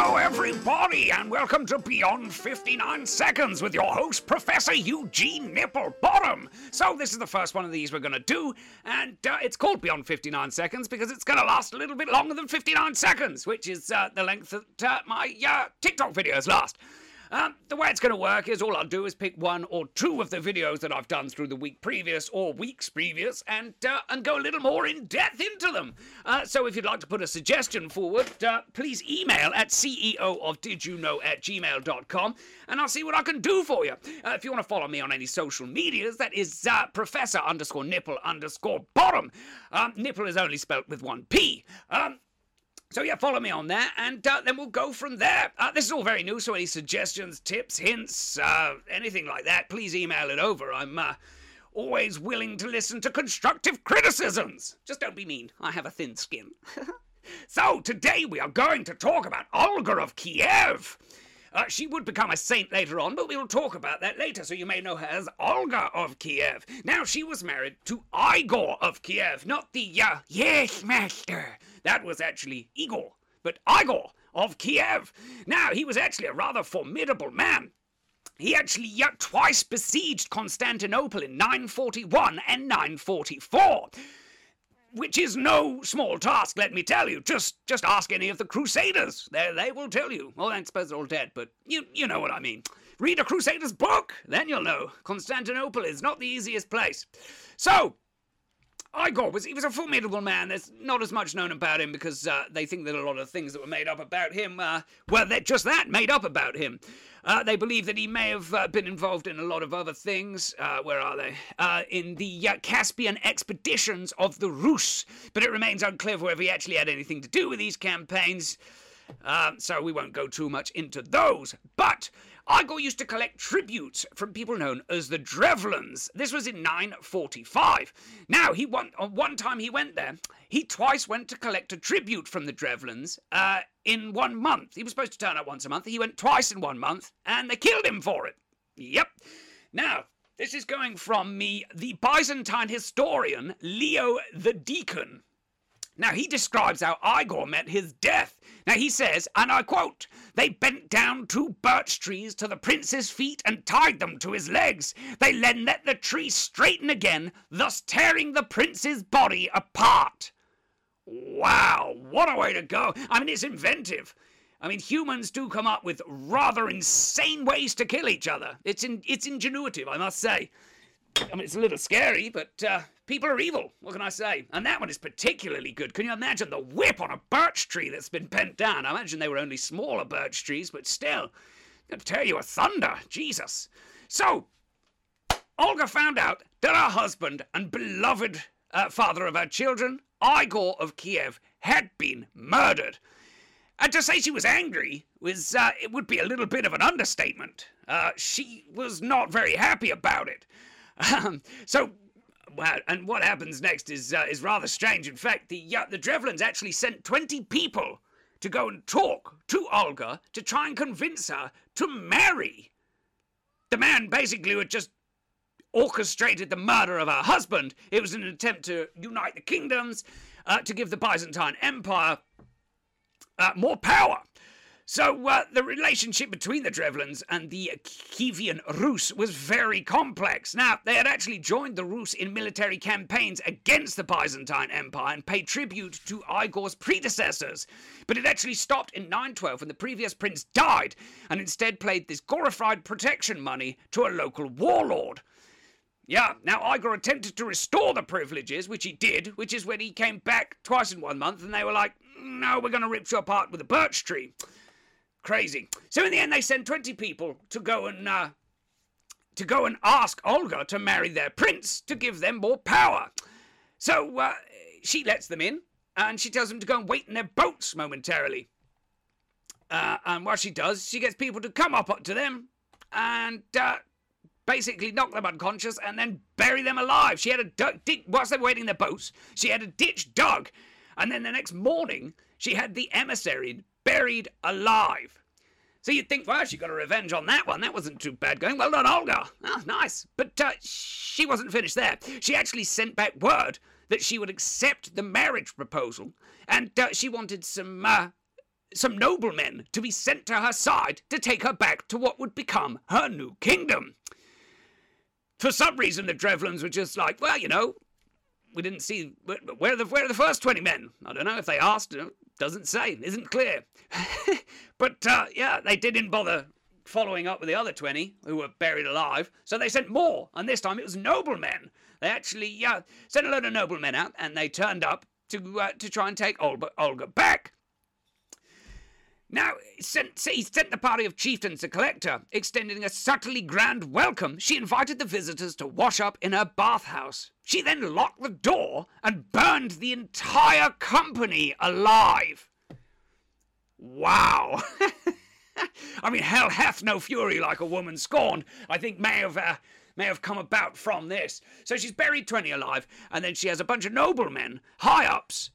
Hello, everybody, and welcome to Beyond 59 Seconds with your host, Professor Eugene Nipplebottom. So, this is the first one of these we're going to do, and uh, it's called Beyond 59 Seconds because it's going to last a little bit longer than 59 seconds, which is uh, the length that uh, my uh, TikTok videos last. Um, the way it's going to work is all I'll do is pick one or two of the videos that I've done through the week previous or weeks previous and uh, and go a little more in depth into them. Uh, so if you'd like to put a suggestion forward, uh, please email at CEO of Did You Know at gmail.com and I'll see what I can do for you. Uh, if you want to follow me on any social medias, that is uh, Professor underscore nipple underscore bottom. Um, nipple is only spelt with one P. Um, so yeah, follow me on there, and uh, then we'll go from there. Uh, this is all very new, so any suggestions, tips, hints, uh, anything like that, please email it over. I'm uh, always willing to listen to constructive criticisms. Just don't be mean. I have a thin skin. so today we are going to talk about Olga of Kiev. Uh, she would become a saint later on, but we will talk about that later, so you may know her as Olga of Kiev. Now, she was married to Igor of Kiev, not the, uh, yes, master. That was actually Igor, but Igor of Kiev. Now, he was actually a rather formidable man. He actually uh, twice besieged Constantinople in 941 and 944 which is no small task, let me tell you. Just just ask any of the Crusaders. They, they will tell you. Well, I suppose they're all dead, but you, you know what I mean. Read a Crusader's book, then you'll know. Constantinople is not the easiest place. So, Igor was he was a formidable man. There's not as much known about him because uh, they think that a lot of things that were made up about him, uh, they're just that made up about him. Uh, they believe that he may have uh, been involved in a lot of other things. Uh, where are they? Uh, in the Caspian expeditions of the Rus, but it remains unclear whether he actually had anything to do with these campaigns. so we won't go too much into those. But Igor used to collect tributes from people known as the Drevlins. This was in 945. Now, he won, on one time he went there, he twice went to collect a tribute from the Drevlins uh, in one month. He was supposed to turn up once a month. He went twice in one month, and they killed him for it. Yep. Now, this is going from me, the Byzantine historian Leo the Deacon. Now, he describes how Igor met his death. Now, he says, and I quote, They bent down two birch trees to the prince's feet and tied them to his legs. They then let the tree straighten again, thus tearing the prince's body apart. Wow, what a way to go! I mean, it's inventive. I mean, humans do come up with rather insane ways to kill each other. It's in, it's ingenuitive, I must say. I mean, it's a little scary, but uh, people are evil. What can I say? And that one is particularly good. Can you imagine the whip on a birch tree that's been bent down? I imagine they were only smaller birch trees, but still, to tear you a thunder. Jesus. So, Olga found out that her husband and beloved uh, father of her children, Igor of Kiev, had been murdered. And to say she was angry was uh, it would be a little bit of an understatement. Uh, she was not very happy about it. Um, so, well, and what happens next is uh, is rather strange. In fact, the uh, the Drevlins actually sent twenty people to go and talk to Olga to try and convince her to marry the man. Basically, who had just orchestrated the murder of her husband. It was an attempt to unite the kingdoms, uh, to give the Byzantine Empire uh, more power. So uh, the relationship between the Drevlins and the Kievan Rus was very complex. Now, they had actually joined the Rus in military campaigns against the Byzantine Empire and paid tribute to Igor's predecessors. But it actually stopped in 912 when the previous prince died and instead played this glorified protection money to a local warlord. Yeah, now Igor attempted to restore the privileges, which he did, which is when he came back twice in one month and they were like, no, we're going to rip you apart with a birch tree. Crazy. So in the end, they send 20 people to go and uh, to go and ask Olga to marry their prince to give them more power. So uh, she lets them in, and she tells them to go and wait in their boats momentarily. Uh, and while she does, she gets people to come up to them and uh, basically knock them unconscious and then bury them alive. She had a duck, whilst they were waiting in their boats, she had a ditch dug, and then the next morning she had the emissary buried alive. So you'd think, well, she got a revenge on that one. That wasn't too bad going. Well done, Olga. Oh, nice. But uh, she wasn't finished there. She actually sent back word that she would accept the marriage proposal, and uh, she wanted some uh, some noblemen to be sent to her side to take her back to what would become her new kingdom. For some reason, the Drevlins were just like, well, you know, we didn't see where the where are the first twenty men. I don't know if they asked. Doesn't say. Isn't clear. but uh, yeah, they didn't bother following up with the other twenty who were buried alive. So they sent more, and this time it was noblemen. They actually uh, sent a load of noblemen out, and they turned up to uh, to try and take Olga, Olga back. Now, sent, he sent the party of chieftains to collect her, extending a subtly grand welcome. She invited the visitors to wash up in her bathhouse. She then locked the door and burned the entire company alive. Wow. I mean, hell hath no fury like a woman scorned. I think may have uh, may have come about from this. So she's buried twenty alive, and then she has a bunch of noblemen, high ups,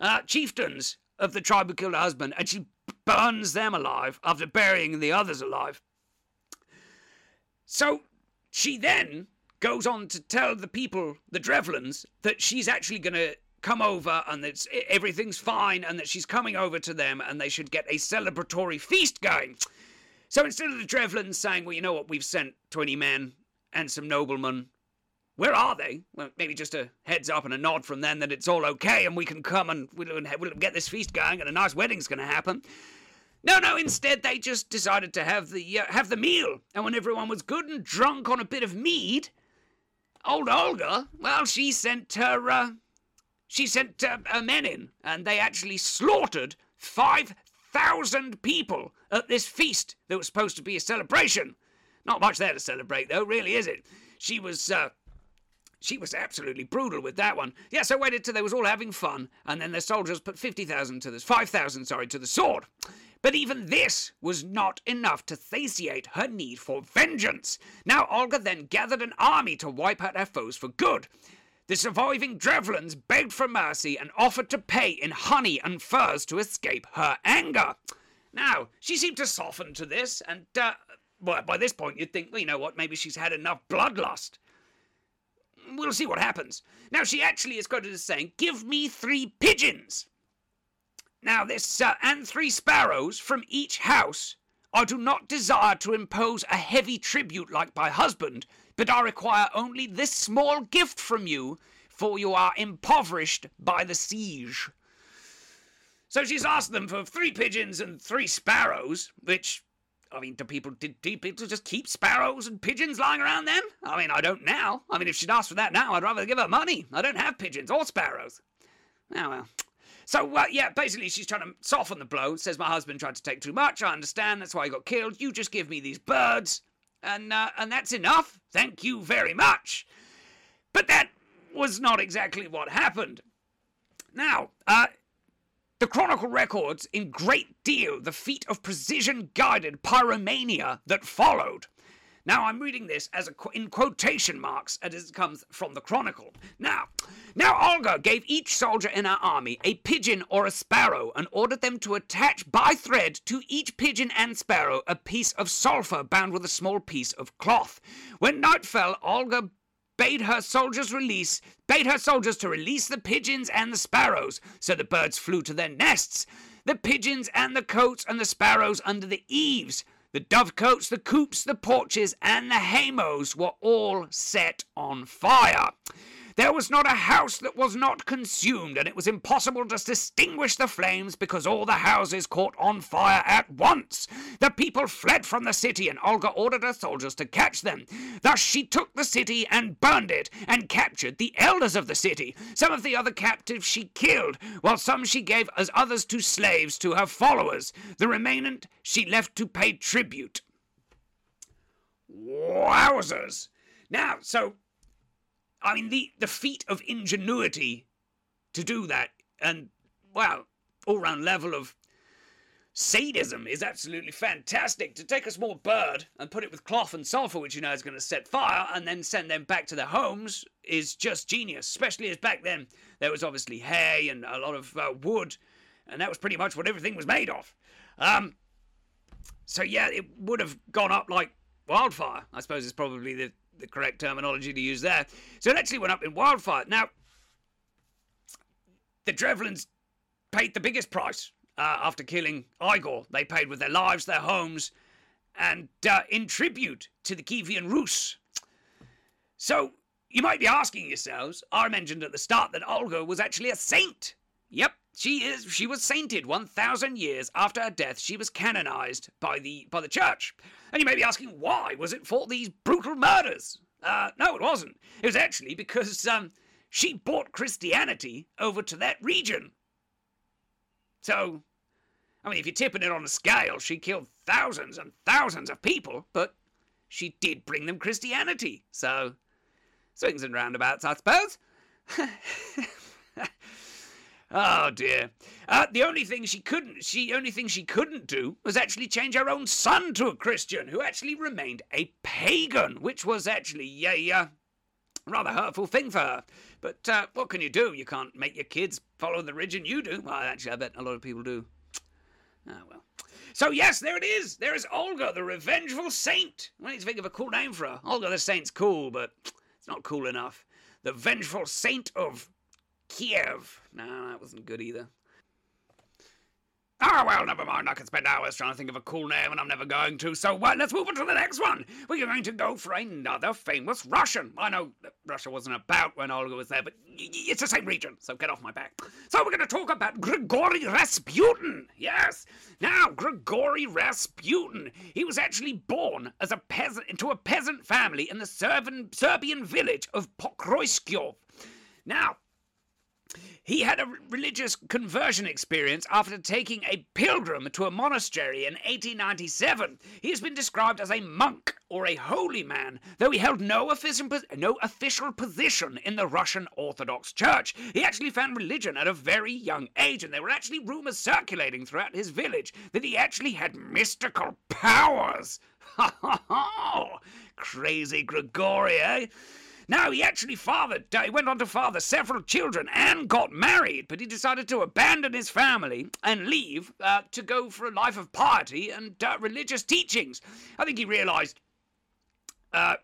uh, chieftains of the tribe who killed her husband, and she burns them alive after burying the others alive. So she then goes on to tell the people, the Drevlins, that she's actually going to come over and that everything's fine and that she's coming over to them and they should get a celebratory feast going. So instead of the Drevlins saying, well, you know what, we've sent 20 men and some noblemen where are they? Well, maybe just a heads up and a nod from them that it's all okay and we can come and we'll, we'll get this feast going and a nice wedding's going to happen. No, no. Instead, they just decided to have the uh, have the meal, and when everyone was good and drunk on a bit of mead, old Olga, well, she sent her uh, she sent uh, her men in, and they actually slaughtered five thousand people at this feast that was supposed to be a celebration. Not much there to celebrate, though, really, is it? She was uh, she was absolutely brutal with that one. Yes, I waited till they was all having fun, and then the soldiers put 50,000 to the 5,000, sorry, to the sword. But even this was not enough to satiate her need for vengeance. Now Olga then gathered an army to wipe out her foes for good. The surviving Drevlins begged for mercy and offered to pay in honey and furs to escape her anger. Now, she seemed to soften to this, and, uh, well, by this point you'd think, well, you know what, maybe she's had enough bloodlust we'll see what happens. Now, she actually is quoted as saying, Give me three pigeons. Now, this, uh, and three sparrows from each house. I do not desire to impose a heavy tribute like my husband, but I require only this small gift from you, for you are impoverished by the siege. So she's asked them for three pigeons and three sparrows, which I mean, do people did, do people just keep sparrows and pigeons lying around then? I mean, I don't now. I mean, if she'd asked for that now, I'd rather give her money. I don't have pigeons or sparrows. Oh well. So uh, yeah, basically she's trying to soften the blow. Says my husband tried to take too much. I understand. That's why he got killed. You just give me these birds, and uh, and that's enough. Thank you very much. But that was not exactly what happened. Now, uh, the Chronicle records in great deal the feat of precision guided pyromania that followed. Now I'm reading this as a, in quotation marks as it comes from the Chronicle. Now, now Olga gave each soldier in her army a pigeon or a sparrow and ordered them to attach by thread to each pigeon and sparrow a piece of sulphur bound with a small piece of cloth. When night fell, Olga bade her soldiers release bade her soldiers to release the pigeons and the sparrows, so the birds flew to their nests. The pigeons and the cotes and the sparrows under the eaves, the dovecotes, the coops, the porches, and the haymows were all set on fire. There was not a house that was not consumed, and it was impossible to distinguish the flames because all the houses caught on fire at once. The people fled from the city, and Olga ordered her soldiers to catch them. Thus she took the city and burned it, and captured the elders of the city. Some of the other captives she killed, while some she gave as others to slaves to her followers. The remainder she left to pay tribute. Wowzers! Now, so I mean, the, the feat of ingenuity to do that, and, well, all round level of sadism is absolutely fantastic. To take a small bird and put it with cloth and sulfur, which you know is going to set fire, and then send them back to their homes is just genius, especially as back then there was obviously hay and a lot of uh, wood, and that was pretty much what everything was made of. Um, so, yeah, it would have gone up like wildfire, I suppose is probably the, the correct terminology to use there. So it actually went up in wildfire. Now, the Drevlins paid the biggest price, uh, after killing Igor. They paid with their lives, their homes, and uh, in tribute to the Kievan Rus. So, you might be asking yourselves, I mentioned at the start that Olga was actually a saint. Yep, she is. She was sainted 1,000 years after her death. She was canonized by the by the church. And you may be asking, why? Was it for these brutal murders? Uh, no, it wasn't. It was actually because um, she brought Christianity over to that region. So, I mean, if you're tipping it on a scale, she killed thousands and thousands of people, but she did bring them Christianity. So, swings and roundabouts, I suppose. oh dear. Uh, the only thing she couldn't, she only thing she couldn't do was actually change her own son to a Christian, who actually remained a pagan, which was actually a uh, rather hurtful thing for her. But uh, what can you do? You can't make your kids follow the religion you do. Well, actually, I bet a lot of people do. Ah, well. So, yes, there it is. There is Olga, the revengeful saint. I need to think of a cool name for her. Olga the saint's cool, but it's not cool enough. The vengeful saint of Kiev. No, that wasn't good either. Ah, oh, well, never mind. I could spend hours trying to think of a cool name, and I'm never going to. So uh, let's move on to the next one. We're going to go for another famous Russian. I know Russia wasn't about when Olga was there, but it's the same region, so get off my back. So we're going to talk about Grigory Rasputin. Yes. Now, Grigory Rasputin. He was actually born as a peasant into a peasant family in the Siberian, Siberian village of Pokroyskov. Now, he had a religious conversion experience after taking a pilgrim to a monastery in 1897. He has been described as a monk or a holy man, though he held no official, no official position in the Russian Orthodox Church. He actually found religion at a very young age, and there were actually rumors circulating throughout his village that he actually had mystical powers. Ha ha ha! Crazy Grigory, eh? Now, he actually fathered, uh, he went on to father several children and got married, but he decided to abandon his family and leave uh, to go for a life of piety and uh, religious teachings. I think he realized uh,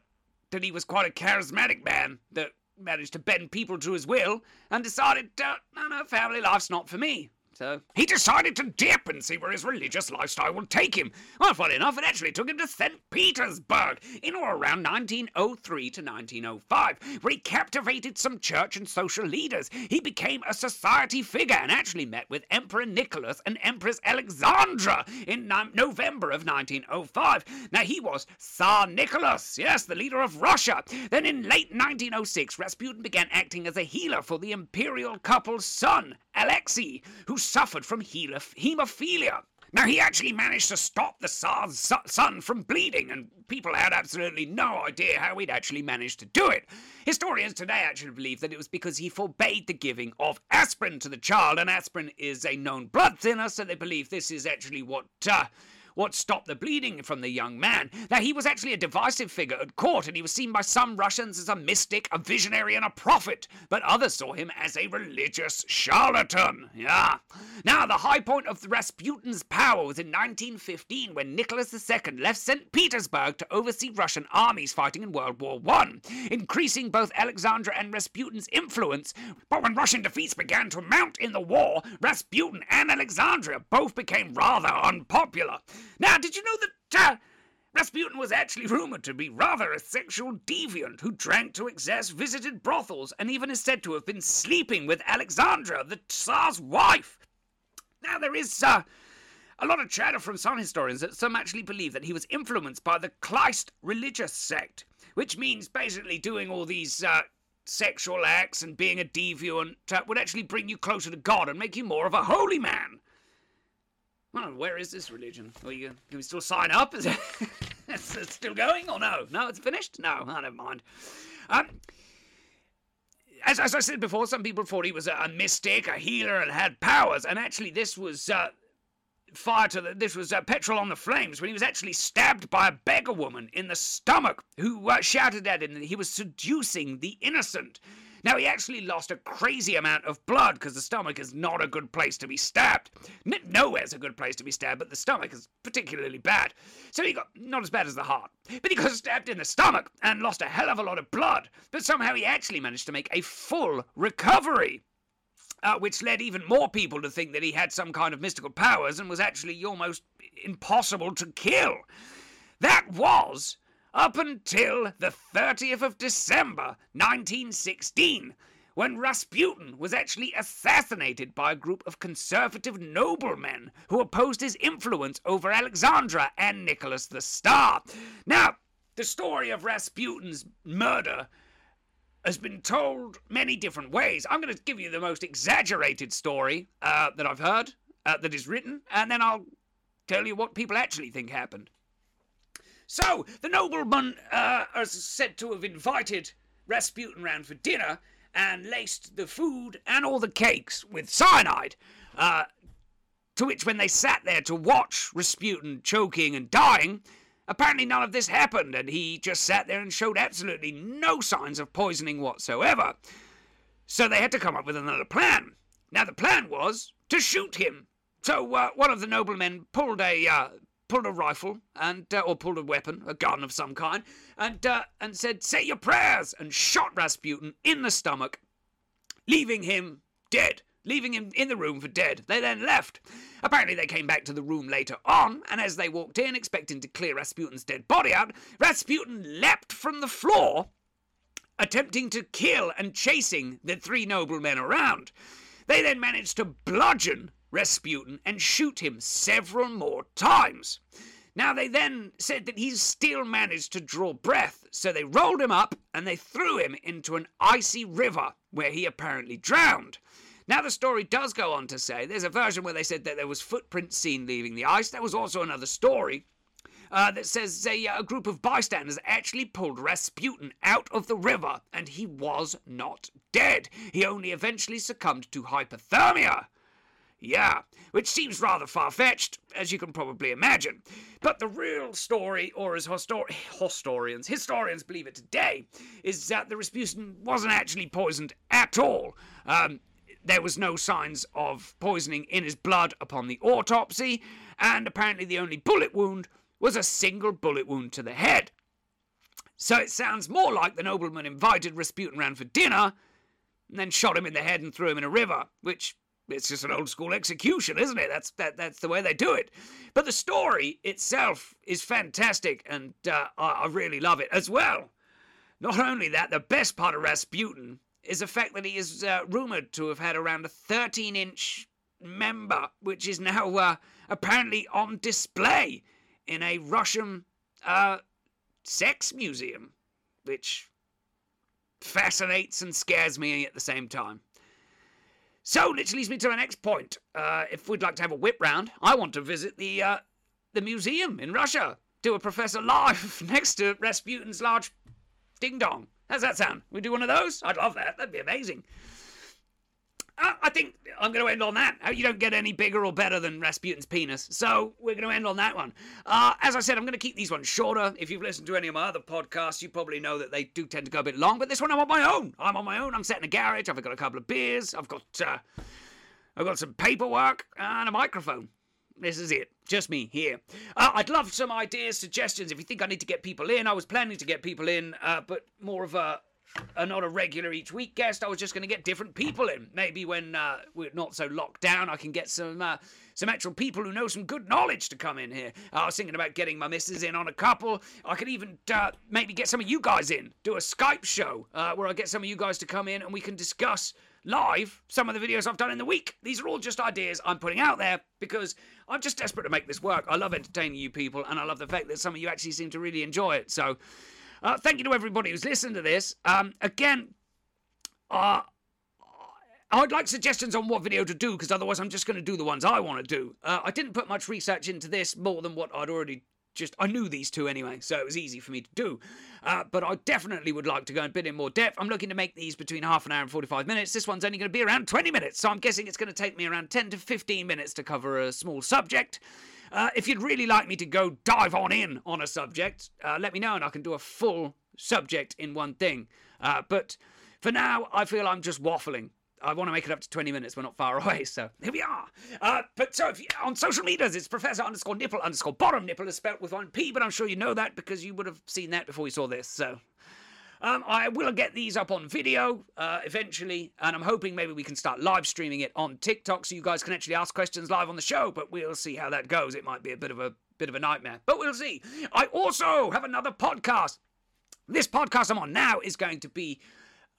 that he was quite a charismatic man that managed to bend people to his will and decided, uh, no, no, family life's not for me. So he decided to dip and see where his religious lifestyle would take him. Well, funny enough, it actually took him to St. Petersburg in or around 1903 to 1905, where he captivated some church and social leaders. He became a society figure and actually met with Emperor Nicholas and Empress Alexandra in November of 1905. Now, he was Tsar Nicholas, yes, the leader of Russia. Then in late 1906, Rasputin began acting as a healer for the imperial couple's son, Alexei, who suffered from hemophilia. Now, he actually managed to stop the Tsar's son from bleeding, and people had absolutely no idea how he'd actually managed to do it. Historians today actually believe that it was because he forbade the giving of aspirin to the child, and aspirin is a known blood thinner, so they believe this is actually what. Uh, what stopped the bleeding from the young man. Now, he was actually a divisive figure at court, and he was seen by some Russians as a mystic, a visionary, and a prophet, but others saw him as a religious charlatan. Yeah. Now, the high point of Rasputin's power was in 1915 when Nicholas II left St. Petersburg to oversee Russian armies fighting in World War I, increasing both Alexandra and Rasputin's influence. But when Russian defeats began to mount in the war, Rasputin and Alexandria both became rather unpopular. Now, did you know that uh, Rasputin was actually rumored to be rather a sexual deviant who drank to excess, visited brothels, and even is said to have been sleeping with Alexandra, the Tsar's wife? Now, there is uh, a lot of chatter from some historians that some actually believe that he was influenced by the Khlysty religious sect, which means basically doing all these uh, sexual acts and being a deviant uh, would actually bring you closer to God and make you more of a holy man. Well, where is this religion? Are you, can we still sign up? Is it, is it still going or no? No, it's finished? No, I don't mind. Um, as, as I said before, some people thought he was a, a mystic, a healer, and had powers. And actually, this was uh, fire to the, this was uh, petrol on the flames when he was actually stabbed by a beggar woman in the stomach who uh, shouted at him that he was seducing the innocent. Now, he actually lost a crazy amount of blood because the stomach is not a good place to be stabbed. N- nowhere's a good place to be stabbed, but the stomach is particularly bad. So he got not as bad as the heart, but he got stabbed in the stomach and lost a hell of a lot of blood. But somehow he actually managed to make a full recovery. uh, which led even more people to think that he had some kind of mystical powers and was actually almost impossible to kill. That was up until the 30th of December 1916, when Rasputin was actually assassinated by a group of conservative noblemen who opposed his influence over Alexandra and Nicholas the Tsar. Now, the story of Rasputin's murder has been told many different ways. I'm going to give you the most exaggerated story uh, that I've heard uh, that is written, and then I'll tell you what people actually think happened. So, the nobleman uh, is said to have invited Rasputin round for dinner and laced the food and all the cakes with cyanide. Uh, to which, when they sat there to watch Rasputin choking and dying, Apparently, none of this happened, and he just sat there and showed absolutely no signs of poisoning whatsoever. So they had to come up with another plan. Now, the plan was to shoot him. So uh, one of the noblemen pulled a uh, pulled a rifle and uh, or pulled a weapon, a gun of some kind, and uh, and said, "Say your prayers," and shot Rasputin in the stomach, leaving him dead leaving him in the room for dead. They then left. Apparently, they came back to the room later on, and as they walked in, expecting to clear Rasputin's dead body out, Rasputin leapt from the floor, attempting to kill and chasing the three noblemen around. They then managed to bludgeon Rasputin and shoot him several more times. Now, they then said that he still managed to draw breath, so they rolled him up and they threw him into an icy river where he apparently drowned. Now, the story does go on to say there's a version where they said that there was footprints seen leaving the ice. There was also another story uh, that says a, a, group of bystanders actually pulled Rasputin out of the river and he was not dead. He only eventually succumbed to hypothermia. Yeah, which seems rather far fetched, as you can probably imagine. But the real story, or as histor- historians, historians believe it today, is that the Rasputin wasn't actually poisoned at all. Um, there was no signs of poisoning in his blood upon the autopsy, and apparently the only bullet wound was a single bullet wound to the head. So it sounds more like the nobleman invited Rasputin round for dinner and then shot him in the head and threw him in a river, which it's just an old school execution, isn't it? That's that, that's the way they do it. But the story itself is fantastic, and uh, I, really love it as well. Not only that, the best part of Rasputin is the fact that he is uh, rumoured to have had around a 13 inch member, which is now uh, apparently on display in a Russian uh, sex museum, which fascinates and scares me at the same time. So, which leads me to my next point. Uh, if we'd like to have a whip round, I want to visit the uh, the museum in Russia. Do a professor live next to Rasputin's large ding dong. How's that sound? We do one of those? I'd love that. That'd be amazing. I think I'm going to end on that. You don't get any bigger or better than Rasputin's penis. So we're going to end on that one. Uh, as I said, I'm going to keep these ones shorter. If you've listened to any of my other podcasts, you probably know that they do tend to go a bit long. But this one I'm on my own. I'm on my own. I'm set in a garage. I've got a couple of beers. I've got uh, I've got some paperwork and a microphone. This is it. Just me here. Uh, I'd love some ideas, suggestions. If you think I need to get people in, I was planning to get people in, uh, but more of a, a, not a regular each week guest. I was just going to get different people in. Maybe when uh, we're not so locked down, I can get some uh, some actual people who know some good knowledge to come in here. I was thinking about getting my missus in on a couple. I could even uh, maybe get some of you guys in, do a Skype show uh, where I get some of you guys to come in and we can discuss live some of the videos I've done in the week. These are all just ideas I'm putting out there because I'm just desperate to make this work. I love entertaining you people, and I love the fact that some of you actually seem to really enjoy it. So, uh, thank you to everybody who's listened to this. Um, again, uh, I'd like suggestions on what video to do because otherwise I'm just going to do the ones I want to do. Uh, I didn't put much research into this more than what I'd already just I knew these two anyway, so it was easy for me to do. Uh, but I definitely would like to go a bit in more depth. I'm looking to make these between half an hour and 45 minutes. This one's only going to be around 20 minutes, so I'm guessing it's going to take me around 10 to 15 minutes to cover a small subject. Uh, if you'd really like me to go dive on in on a subject, uh, let me know and I can do a full subject in one thing. Uh, but for now, I feel I'm just waffling. I want to make it up to 20 minutes. We're not far away, so here we are. Uh, but so you, on social medias, it's Professor underscore nipple underscore bottom. Nipple is spelled with one P, but I'm sure you know that because you would have seen that before you saw this. So Um, I will get these up on video uh, eventually, and I'm hoping maybe we can start live streaming it on TikTok so you guys can actually ask questions live on the show. But we'll see how that goes. It might be a bit of a bit of a nightmare, but we'll see. I also have another podcast. This podcast I'm on now is going to be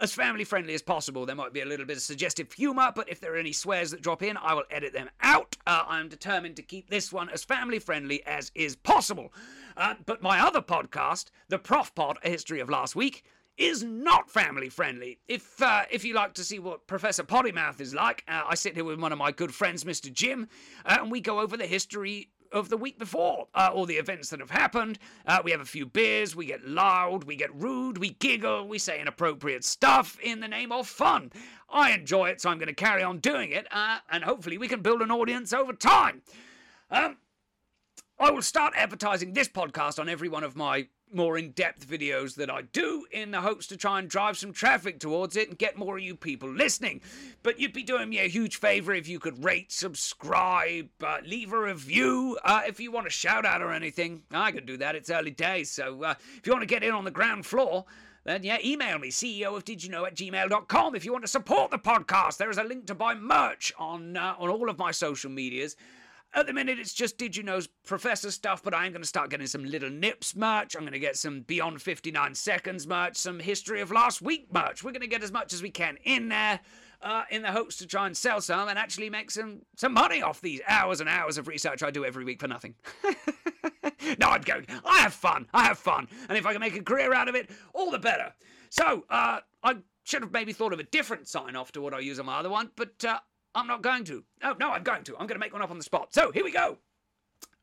as family friendly as possible. There might be a little bit of suggestive humour, but if there are any swears that drop in, I will edit them out. Uh, I'm determined to keep this one as family friendly as is possible. Uh, but my other podcast, the Prof Pod, A History of Last Week, is not family friendly. If uh, if you like to see what Professor Pottymouth is like, uh, I sit here with one of my good friends, Mr. Jim, uh, and we go over the history of the week before, uh, all the events that have happened. Uh, we have a few beers, we get loud, we get rude, we giggle, we say inappropriate stuff in the name of fun. I enjoy it, so I'm going to carry on doing it, uh, and hopefully we can build an audience over time. Um, I will start advertising this podcast on every one of my more in depth videos that I do in the hopes to try and drive some traffic towards it and get more of you people listening. But you'd be doing me a huge favor if you could rate, subscribe, uh, leave a review. Uh, if you want a shout out or anything, I can do that. It's early days. So uh, if you want to get in on the ground floor, then yeah, email me, CEO of Did You Know at gmail.com. If you want to support the podcast, there is a link to buy merch on, uh, on all of my social medias. At the minute, it's just Did You Know's Professor stuff, but I'm going to start getting some Little Nips merch. I'm going to get some Beyond 59 Seconds merch, some History of Last Week merch. We're going to get as much as we can in there. Uh, in the hopes to try and sell some and actually make some some money off these hours and hours of research I do every week for nothing. no, I'm going. I have fun. I have fun, and if I can make a career out of it, all the better. So uh, I should have maybe thought of a different sign off to what I use on my other one, but uh, I'm not going to. No, no, I'm going to. I'm going to make one up on the spot. So here we go.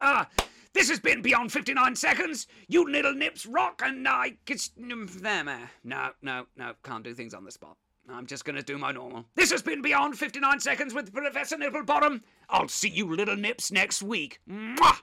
Ah. Uh, this has been Beyond 59 Seconds. You little nips rock, and I. There, man. No, no, no. Can't do things on the spot. I'm just going to do my normal. This has been Beyond 59 Seconds with Professor Nipplebottom. I'll see you little nips next week. Mwah!